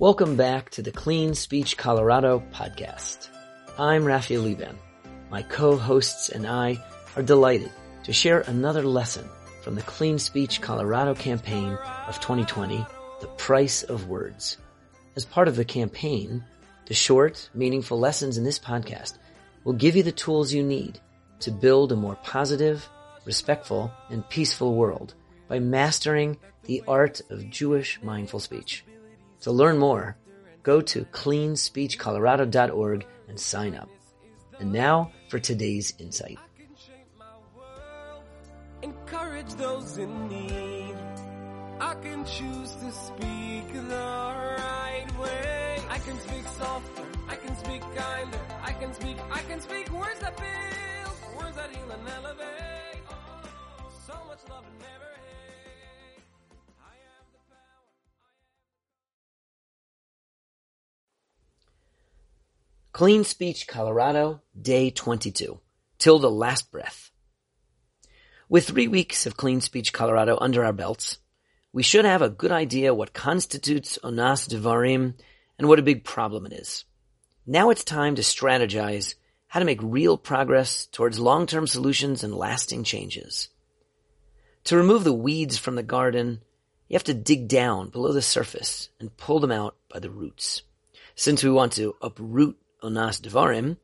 Welcome back to the Clean Speech Colorado podcast. I'm Raphael Liban. My co-hosts and I are delighted to share another lesson from the Clean Speech Colorado campaign of 2020, The Price of Words. As part of the campaign, the short, meaningful lessons in this podcast will give you the tools you need to build a more positive, respectful, and peaceful world by mastering the art of Jewish mindful speech. To learn more, go to cleanspeechcolorado.org and sign up. And now for today's insight. Encourage those in need. I can choose to speak the right way. I can speak softer. I can speak kinder. I can speak, I can speak words that build, words that heal and elevate. Clean Speech Colorado, Day 22. Till the last breath. With three weeks of Clean Speech Colorado under our belts, we should have a good idea what constitutes onas devarim and what a big problem it is. Now it's time to strategize how to make real progress towards long-term solutions and lasting changes. To remove the weeds from the garden, you have to dig down below the surface and pull them out by the roots. Since we want to uproot onas devarim,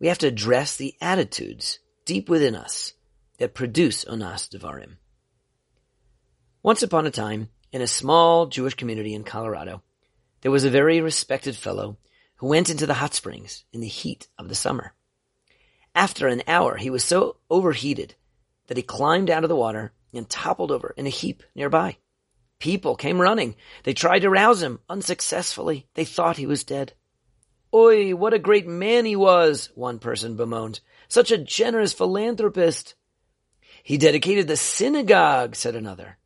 we have to address the attitudes deep within us that produce onas devarim. Once upon a time, in a small Jewish community in Colorado, there was a very respected fellow who went into the hot springs in the heat of the summer. After an hour, he was so overheated that he climbed out of the water and toppled over in a heap nearby. People came running. They tried to rouse him unsuccessfully. They thought he was dead. Oi, what a great man he was, one person bemoaned. Such a generous philanthropist. He dedicated the synagogue, said another.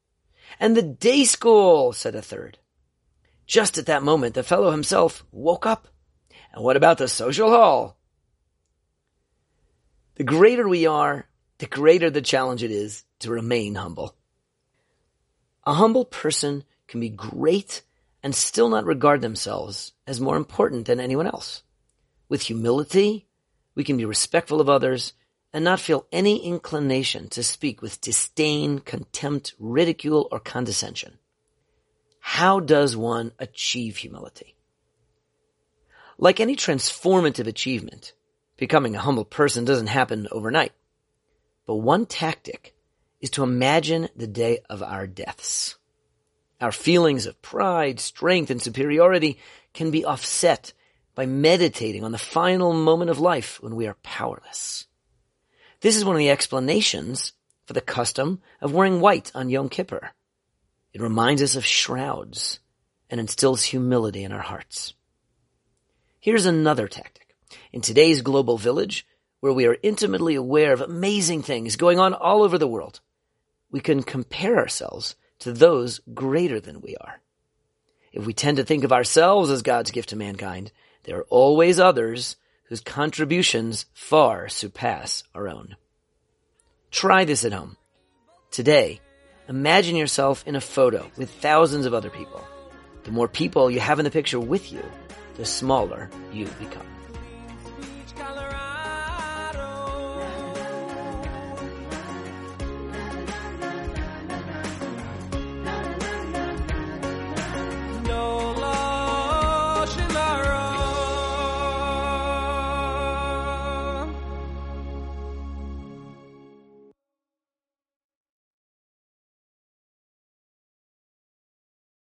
And the day school, said a third. Just at that moment, the fellow himself woke up. And what about the social hall? The greater we are, the greater the challenge it is to remain humble. A humble person can be great and still not regard themselves as more important than anyone else. With humility, we can be respectful of others and not feel any inclination to speak with disdain, contempt, ridicule, or condescension. How does one achieve humility? Like any transformative achievement, becoming a humble person doesn't happen overnight. But one tactic is to imagine the day of our deaths. Our feelings of pride, strength, and superiority can be offset by meditating on the final moment of life when we are powerless. This is one of the explanations for the custom of wearing white on Yom Kippur. It reminds us of shrouds and instills humility in our hearts. Here's another tactic. In today's global village, where we are intimately aware of amazing things going on all over the world, we can compare ourselves to those greater than we are. If we tend to think of ourselves as God's gift to mankind, there are always others whose contributions far surpass our own. Try this at home. Today, imagine yourself in a photo with thousands of other people. The more people you have in the picture with you, the smaller you become.